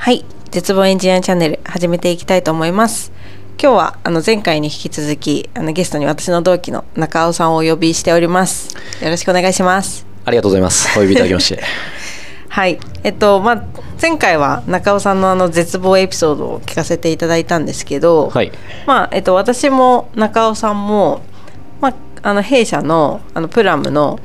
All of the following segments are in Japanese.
はい。絶望エンジニアチャンネル始めていきたいと思います。今日はあの前回に引き続きあのゲストに私の同期の中尾さんをお呼びしております。よろしくお願いします。ありがとうございます。お呼びいただきまして。はい。えっとまあ前回は中尾さんのあの絶望エピソードを聞かせていただいたんですけど、はい。まあえっと私も中尾さんもまああの弊社のあのプラムの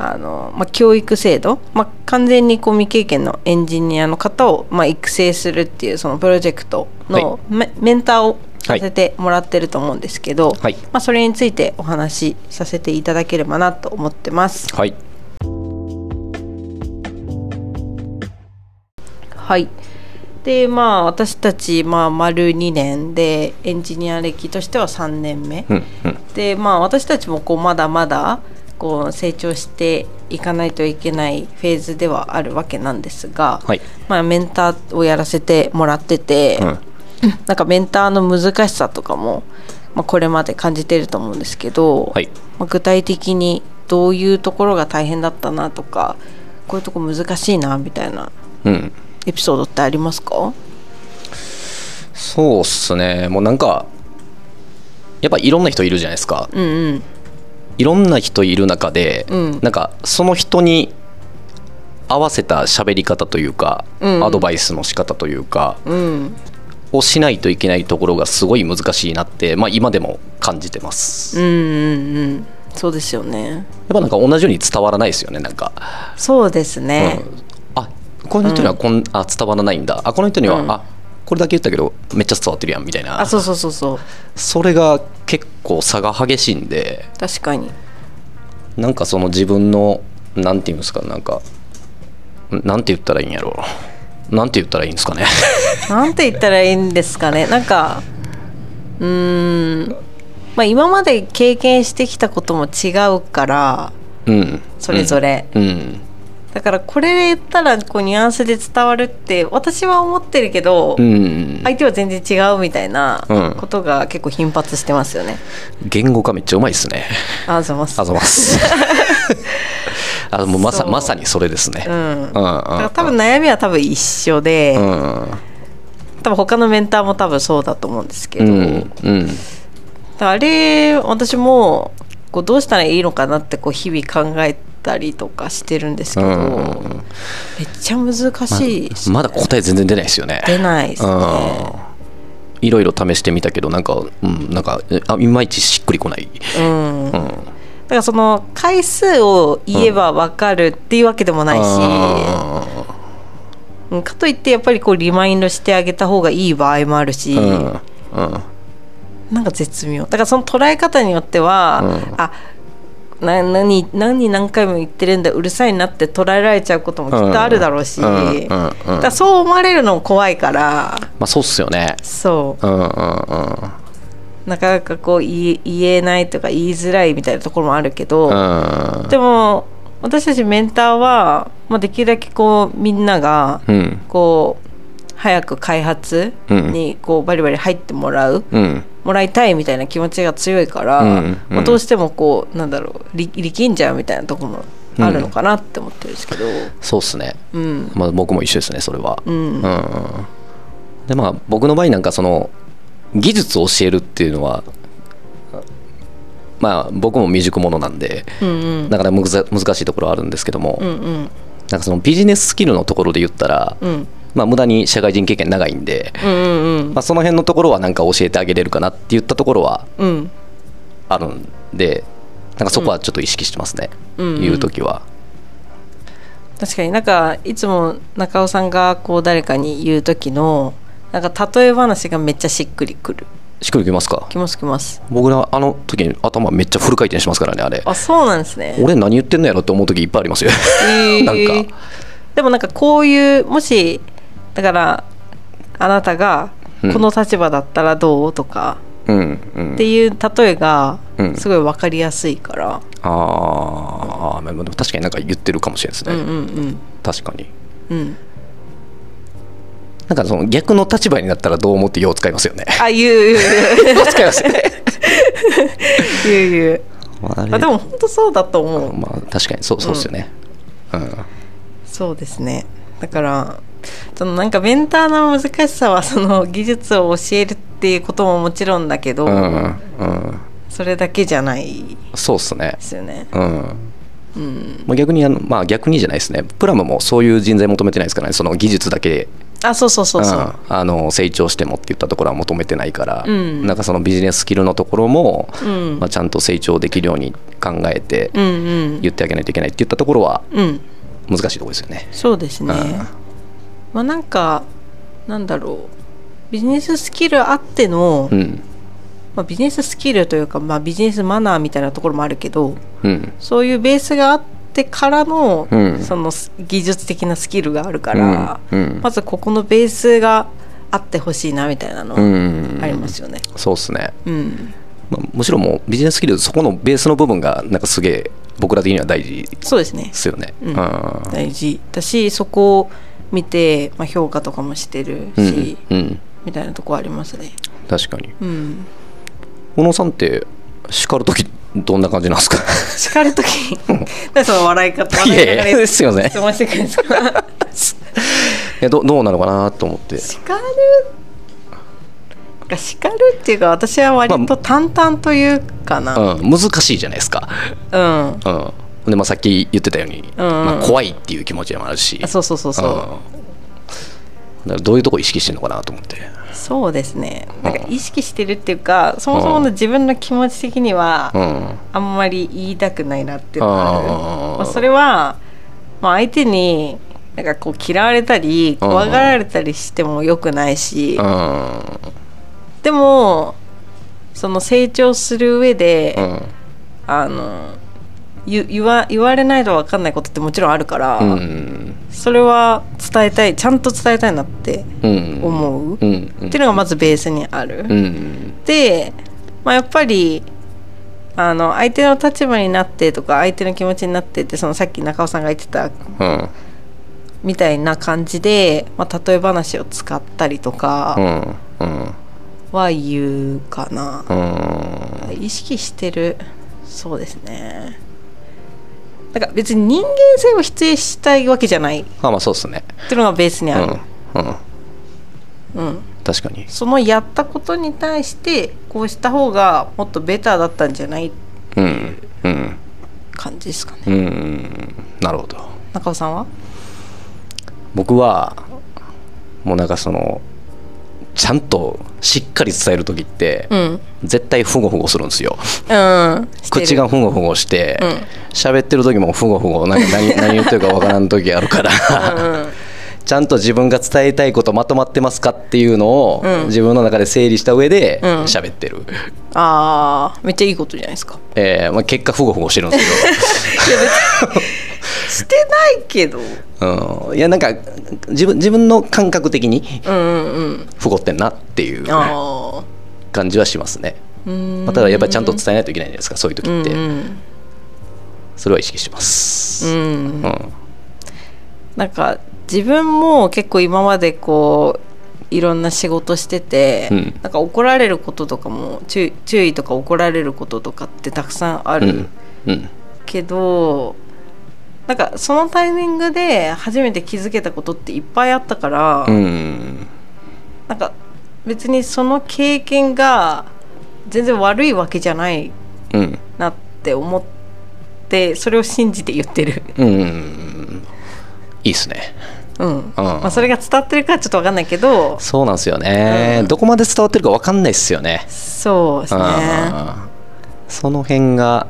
あの、まあ、教育制度、まあ、完全にこう未経験のエンジニアの方を、まあ、育成するっていうそのプロジェクトのメ,、メンターをさせてもらってると思うんですけど、はい。まあ、それについてお話しさせていただければなと思ってます。はい。はい。でまあ私たち、まあ、丸2年でエンジニア歴としては3年目、うんうん。でまあ私たちもこうまだまだこう成長していかないといけないフェーズではあるわけなんですが、はい。まあ、メンターをやらせてもらってて、うん。なんかメンターの難しさとかも、まあ、これまで感じてると思うんですけど、はい。まあ、具体的にどういうところが大変だったなとかこういうとこ難しいなみたいなうん。エピソードってありますか？そうっすね。もうなんかやっぱいろんな人いるじゃないですか。うんうんいろんな人いる中で、うん。なんかその人に合わせた喋り方というか、うん。アドバイスの仕方というかうん。をしないといけないところがすごい難しいなって、まあ、今でも感じてます、うんやうんうん。そうですよね。っぱなんか同じように伝わらないですよねなんか、そうですね、うん。あこの人にはこん、あ伝わらないんだ。あこの人には、うん。あこれだけ言ったけどめっちゃ伝わってるやんみたいな。あそうそうそうそう。それが結構差が激しいんで。確かに。なんかその自分のなんていうんですかなんかんなんて言ったらいいんやろ。うなんて言ったらいいんですかね。なんて言ったらいいんですかね。なんかうーん。まあ今まで経験してきたことも違うからうん。それぞれ、うんだからこれで言ったらこうニュアンスで伝わるって私は思ってるけど、うん。相手は全然違うみたいなうん。ことが結構頻発してますよね。言語化めっちゃうまいですね。あざます。あざます。あもうまさまさにそれですね。うん、うんだから多分悩みは多分一緒で、うん。多分他のメンターも多分そうだと思うんですけど、うんうん。あれ私もこうどうしたらいいのかなってこう日々考えたりとかしてるんですけど、うん。めっちゃ難しい。し、まだ答え全然出ないですよね。出ないですね。うん。いろいろ試してみたけどなんか、うん、なんかあいまいちしっくりこない、うん。うん、だからその回数を言えば分かるっていうわけでもないし、うん。かといってやっぱりこうリマインドしてあげた方がいい場合もあるし、うん。うん。なんか絶妙。だからその捉え方によっては、うん。あな何何何回も言ってるんだうるさいなって捉えられちゃうこともきっとあるだろうし、うんうんうん。だそう思われるのも怖いから。まあそうっすよね。そう。うんうんうん。なかなかこう言え言えないとか言いづらいみたいなところもあるけど、うん。でも私たちメンターは、まあ、できるだけこうみんながうん。こう早く開発にこうバリバリ入ってもらう、うんもらいたいみたいな気持ちが強いから、うんうん。まあ、どうしてもこうなんだろう力力んじゃうみたいなところもあるのかなって思ってるんですけど、そうっすね。うん。まあ僕も一緒ですねそれは。うん。うん。でまあ僕の場合なんかその技術を教えるっていうのはまあ僕も未熟者なんでうんうん。だからむず難しいところはあるんですけども、うんうん。なんかそのビジネススキルのところで言ったら、うんまあ、無駄に社会人経験長いんで、うんうんうん。まあ、その辺のところはなんか教えてあげれるかなって言ったところはうん。あるんでなんかそこはちょっと意識してますね、うんうん。言う時は。確かになんかいつも中尾さんがこう誰かに言う時のなんか例え話がめっちゃしっくりくる。しっくりきますか？きますきます。僕らあの時に頭めっちゃフル回転しますからねあれあそうなんですね。俺何言ってんのやろって思う時いっぱいありますよ。えー。なんか。でもなんかこういうもしだからあなたがうん。この立場だったらどうとかうんうん。っていう例えがうん。すごい分かりやすいから、あーあーまあでも確かになんか言ってるかもしれないですね、うんうん確かに。うん。うんなんかその逆の立場になったらどう思ってよう使いますよね。あ言う言う。言う よう使いますよね。言う言う。まあでも本当そうだと思う。まあ確かにそうそうですよね。うん。そうですね。だからそのなんかメンターの難しさはその技術を教えるっていうことももちろんだけど、うんうん。それだけじゃないそうっすね。ですよね。うん。うん、まあ逆にあのまあ逆にじゃないですね。プラムもそういう人材求めてないですからね。その技術だけ。あそうそうそうそう。うん。あの成長してもって言ったところは求めてないから、うん。なんかそのビジネススキルのところも、うん。まあ、ちゃんと成長できるように考えて言ってあげないといけないって言ったところはうん。難しいところですよね。そうですね。うんまあなんかなんだろう。ビジネススキルあっての、うん。まあ、ビジネススキルというか、まあ、ビジネスマナーみたいなところもあるけどうん。そういうベースがあってからの、うん。そのス技術的なスキルがあるから、まずここのベースがあってほしいなみたいなのありますよね。そうですね、うん、まあ、むしろもうビジネススキルそこのベースの部分がなんかすげえ僕ら的には大事でそうですねすよね。うん。うん。大事だしそこを見て、まあ、評価とかもしてるうんし、うん。みたいなとこありますね。確かに。うん。小野さんって叱る時どんな感じなんですか？叱るとき何その笑い方いやいや笑いながらですよね質問してくるんですかいやどどうなのかなと思って。叱る？が叱るっていうか私は割と淡々というかな、うん、難しいじゃないですか、うん。うんでまあ、さっき言ってたように、まあ、怖いっていう気持ちもあるし。あそうそうそうそう、うん。どういうとこ意識してるのかなと思って。そうですね。なんか意識してるっていうかそもそもの自分の気持ち的にはうん。あんまり言いたくないなっていうのがある、まあ、それは、まあ、相手になんかこう嫌われたり怖がられたりしてもよくないし、うん。でもその成長する上で、うん。あの言言わ言われないと分かんないことってもちろんあるから、うん。それは伝えたいちゃんと伝えたいなってうん。思う、うん。っていうのがまずベースにある。うん。で、まあ、やっぱりあの相手の立場になってとか相手の気持ちになってってそのさっき中尾さんが言ってたうん。みたいな感じで、まあ、例え話を使ったりとうかん。うん。は言うかな。うん。意識してる。そうですねだから別に人間性を否定したいわけじゃない。っあまあそうっすね。ていうのがベースにある、うんうん。うん。確かに。そのやったことに対してこうした方がもっとベターだったんじゃない？うんうん。感じですかね。うん。なるほど。中尾さんは？僕はもうなんかそのちゃんとしっかり伝える時って、うん。絶対ふごふごするんですよ。うん。口がふごふごしてうん。喋、ってる時もふごふごなんか何 何言ってるかわからん時あるからうんちゃんと自分が伝えたいことまとまってますかっていうのを、うん。自分の中で整理した上でうん。喋ってる、あーめっちゃいいことじゃないですか。えーまあ、結果ふごふごしてるんですしてないけど。けど、うん、いやなんか自分自分の感覚的にうんうんうん。ふごってんなっていうあ感じはしますね、あうん。まあ、ただやっぱりちゃんと伝えないといけないじゃないですか。そういう時って、うんそれは意識してます、うん、うん。うん。なんか自分も結構今までこういろんな仕事してて、うん。なんか怒られることとかも注意注意とか怒られることとかってたくさんあるうん。うん。けど、なんかそのタイミングで初めて気づけたことっていっぱいあったから、うんなんか別にその経験が全然悪いわけじゃないうんなって思ってそれを信じて言ってる。うん。いいっすね。うん。まあ、それが伝わってるかはちょっと分かんないけどそうなんですよね、うん。どこまで伝わってるか分かんないっすよね。そうですね。うん。その辺が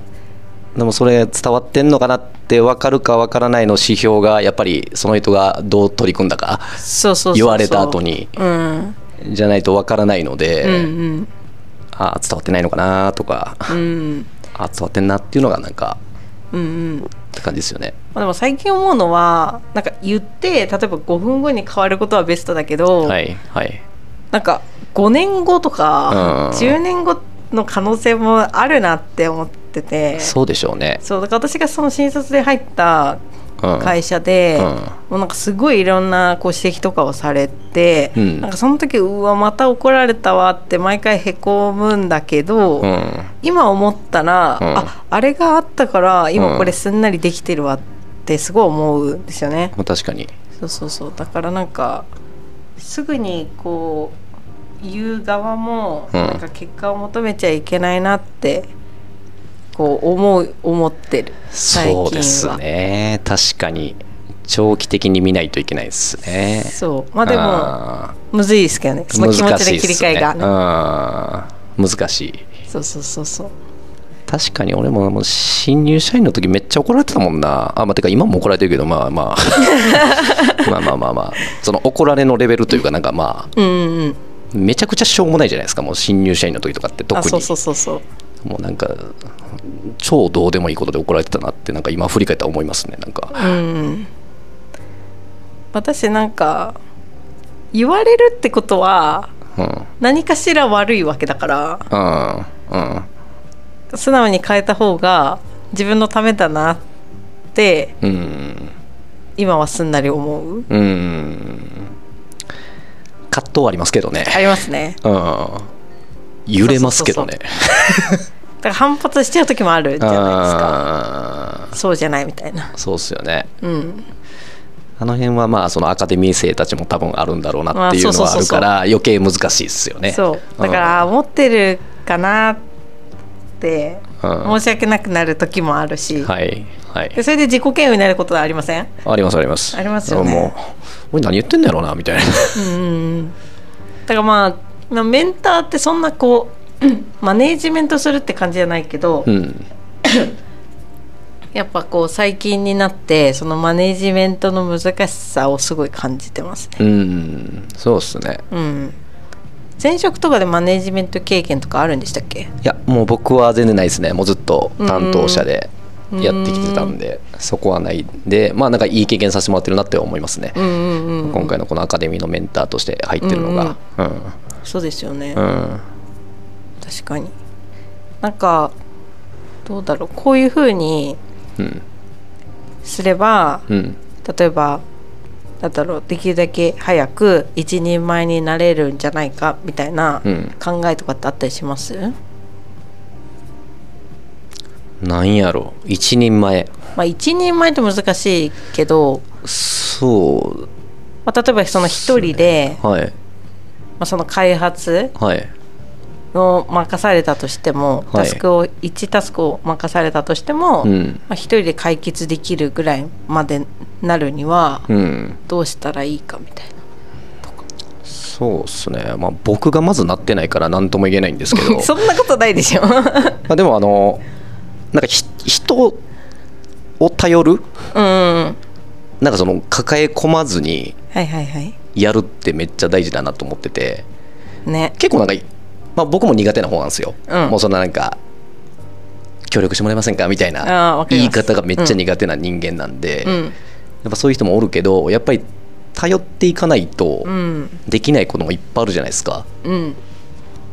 でもそれ伝わってんのかなって分かるか分からないの指標がやっぱりその人がどう取り組んだか言われた後にうん。じゃないと分からないので、うんああ伝わってないのかなとかうん。うんああ伝わってんなっていうのがなんかうんうん。って感じですよね。まあ、でも最近思うのはなんか言って例えば5分後に変わることはベストだけど、はいはい。なんか5年後とかうん。10年後の可能性もあるなって思っててそうでしょうね。そうだから私がその新卒で入ったうん。会社で、うん。もうなんかすごいいろんなこう指摘とかをされて、うん。なんかその時うわまた怒られたわって毎回へこむんだけど、うん。今思ったら、うん。ああれがあったから今これすんなりできてるわってすごい思うんですよね。まあ確かに。そうそうそう。だからなんかすぐにこう言う側もうん。なんか結果を求めちゃいけないなってこう思う思ってる。最近は。そうですね。確かに。長期的に見ないといけないですね。そう。まあでもあむずいですけどね。ーその気持ちで切り替えが、難しいっすね。うん難しい。そうそうそうそう。確かに俺ももう新入社員の時めっちゃ怒られてたもんな。あまあてか今も怒られてるけどまあまあ。まあまあまあまあ。その怒られのレベルというかなんかまあ。うんうんうん。めちゃくちゃしょうもないじゃないですかもう新入社員の時とかって特に。あそうそうそうそうもうなんか超どうでもいいことで怒られてたなってなんか今振り返ったら思いますねなんか。うん。私なんか言われるってことはうん。何かしら悪いわけだからうんうん。素直に変えた方が自分のためだなってうん。今はすんなり思う。うん。葛藤はありますけどね。ありますね。うん揺れますけどね。だから反発しちゃう時もあるじゃないですか。あそうじゃないみたいな。ーそうっすよね。うん。あの辺はまあそのアカデミー生たちも多分あるんだろうなっていうのはあるから余計難しいですよね。そう。だから思ってるかなってうん。申し訳なくなる時もあるし、はいはい。でそれで自己嫌悪になることはありません？ありますあります。ありますよね。もう俺何言ってんだろうなみたいな。うん。だからまあまあメンターってそんなこうマネージメントするって感じじゃないけど、うん。やっぱこう最近になってそのマネージメントの難しさをすごい感じてますね。うん。そうっすね。うん。前職とかでマネージメント経験とかあるんでしたっけ？いやもう僕は全然ないですね。もうずっと担当者でやってきてたんでそこはないんでまあなんかいい経験させてもらってるなって思いますね、うんうんうん。今回のこのアカデミーのメンターとして入ってるのが。うんそうですよね。うん。確かに。なんかどうだろう。こういう風にうん。すればうん。例えばなんだろう。できるだけ早く一人前になれるんじゃないかみたいなうん。考えとかってあったりします？なんやろ？一人前。まあ一人前って難しいけど、そまあ、例えばその一人で、うはい。まあ、その開発はい。を任されたとしても、はい。タスクを1タスクを任されたとしても、うん。まあ、一人で解決できるぐらいまでなるにはうん。どうしたらいいかみたいな。そうっすね。まあ僕がまずなってないから何とも言えないんですけど。そんなことないでしょ。まあでもあのなんかひ人を頼る？うん。はなんかその抱え込まずに。やるってめっちゃ大事だなと思っててね。結構なんか、まあ、僕も苦手な方なんですよ、うんもうそんななんか協力してもらえませんか？みたいな言い方がめっちゃ苦手な人間なんで、うん。やっぱそういう人もおるけどやっぱり頼っていかないとうん。できないこともいっぱいあるじゃないですかうん。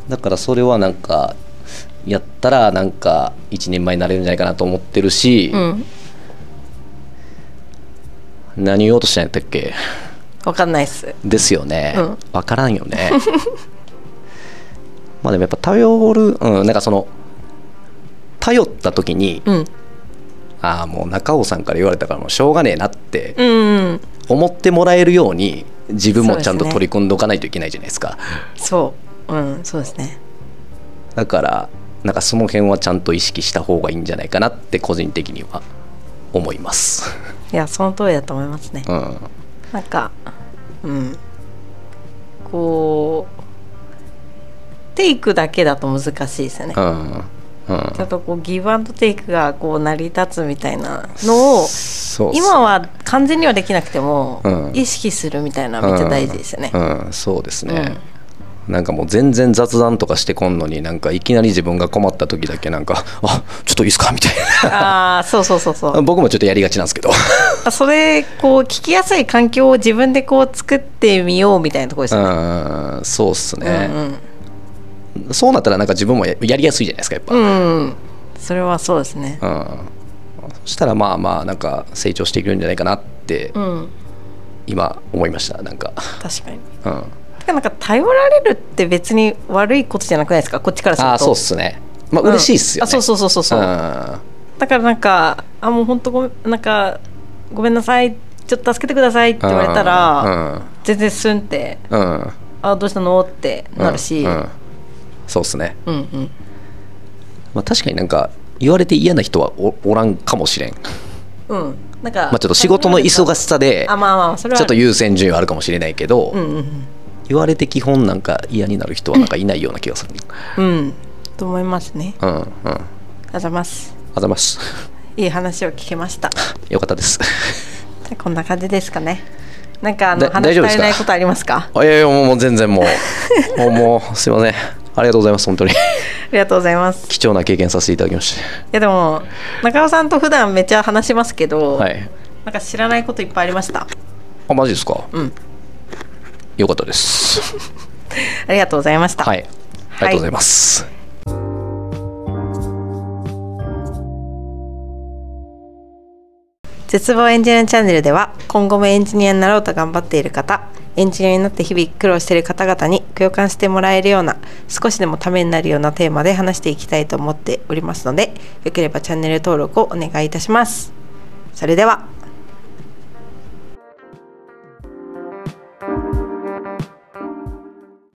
だからそれはなんかやったらなんか一人前になれるんじゃないかなと思ってるし、うん。何言おうとしたんやったっけ？わかんないっす。ですよね、うん分からんよね まあでもやっぱ頼るうんなんかその頼った時に、うん。ああもう中尾さんから言われたからもうしょうがねえなってうん。思ってもらえるように自分もちゃんと取り組んでおかないといけないじゃないですかそう。うん。そうですね。だからなんかその辺はちゃんと意識した方がいいんじゃないかなって個人的には思います。いや、その通りだと思いますね。うん。なんか、うん。こう、テイクだけだと難しいですよね。うん。うん。ちょっとこうギブアンドテイクがこう成り立つみたいなのを今は完全にはできなくても、うん。意識するみたいなのめっちゃ大事ですよね。うん、うん。そうですね、なんかもう全然雑談とかしてこんのになんかいきなり自分が困った時だけなんか「あちょっといいですか?」みたいああそうそうそうそなう。僕もちょっとやりがちなんですけど。それこう聞きやすい環境を自分でこう作ってみようみたいなところですね。んそうっすね、うんそうなったらなんか自分もややりやすいじゃないですかやっぱ、うん、うん、それはそうですね。うん。そしたらまあまあなんか成長していけるんじゃないかなってうん。今思いましたなんか、確かに。うん、てかなんか頼られるって別に悪いことじゃなくないですか？こっちからすると。ああそうっすね。まあうん。嬉しいっすよね、あそうそうそうそうそう。ん。だからなんかあもう本当ごめんなんかごめんなさい。ちょっと助けてください」って言われたら、うん。全然スンってうん「あどうしたの?」ってなるし、うん。うん。そうっすね、うんうん。まあ、確かになんか言われて嫌な人はおおらんかもしれん、うん。なんか、まあ、ちょっと仕事の忙しさであまあまあそれはちょっと優先順位はあるかもしれないけど、うんうん言われて基本なんか嫌になる人はなんかいないような気がする。うん。うん。と思いますね。うんうん。ありありがとうございます。ございます。いい話を聞けました。よかったです。じゃあこんな感じですかね。なんかあのだ話し足りないことありますか？あいやいやもうもう全然もう。もうもうすいません。ありがとうございます本当に。ありがとうございます。貴重な経験させていただきましいやでも中尾さんと普段めっちゃ話しますけど、たはい。なんか知らないこといっぱいありました？あマジですか？うんよかったです。ありがとうございました。はい。ありがとうございます、絶望エンジニアチャンネルでは今後もエンジニアになろうと頑張っている方エンジニアになって日々苦労している方々に共感してもらえるような少しでもためになるようなテーマで話していきたいと思っておりますのでよければチャンネル登録をお願いいたします。それでは